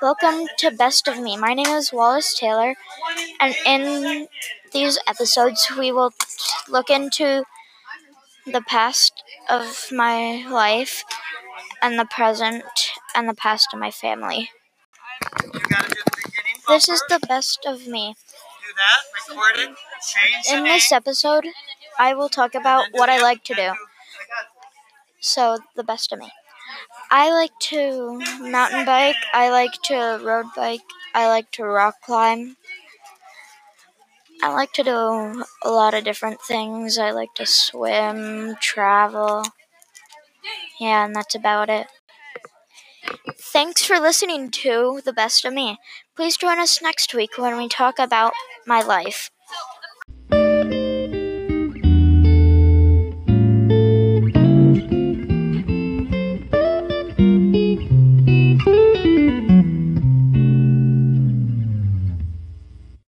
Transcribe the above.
welcome to Best of Me. My name is Wallace Taylor, and in these episodes, we will look into the past of my life and the present and the past of my family. This is the best of me. In this episode, I will talk about what I like to do. So, the best of me. I like to mountain bike, I like to road bike, I like to rock climb. I like to do a lot of different things. I like to swim, travel. Yeah, and that's about it. Thanks for listening to The Best of Me. Please join us next week when we talk about my life.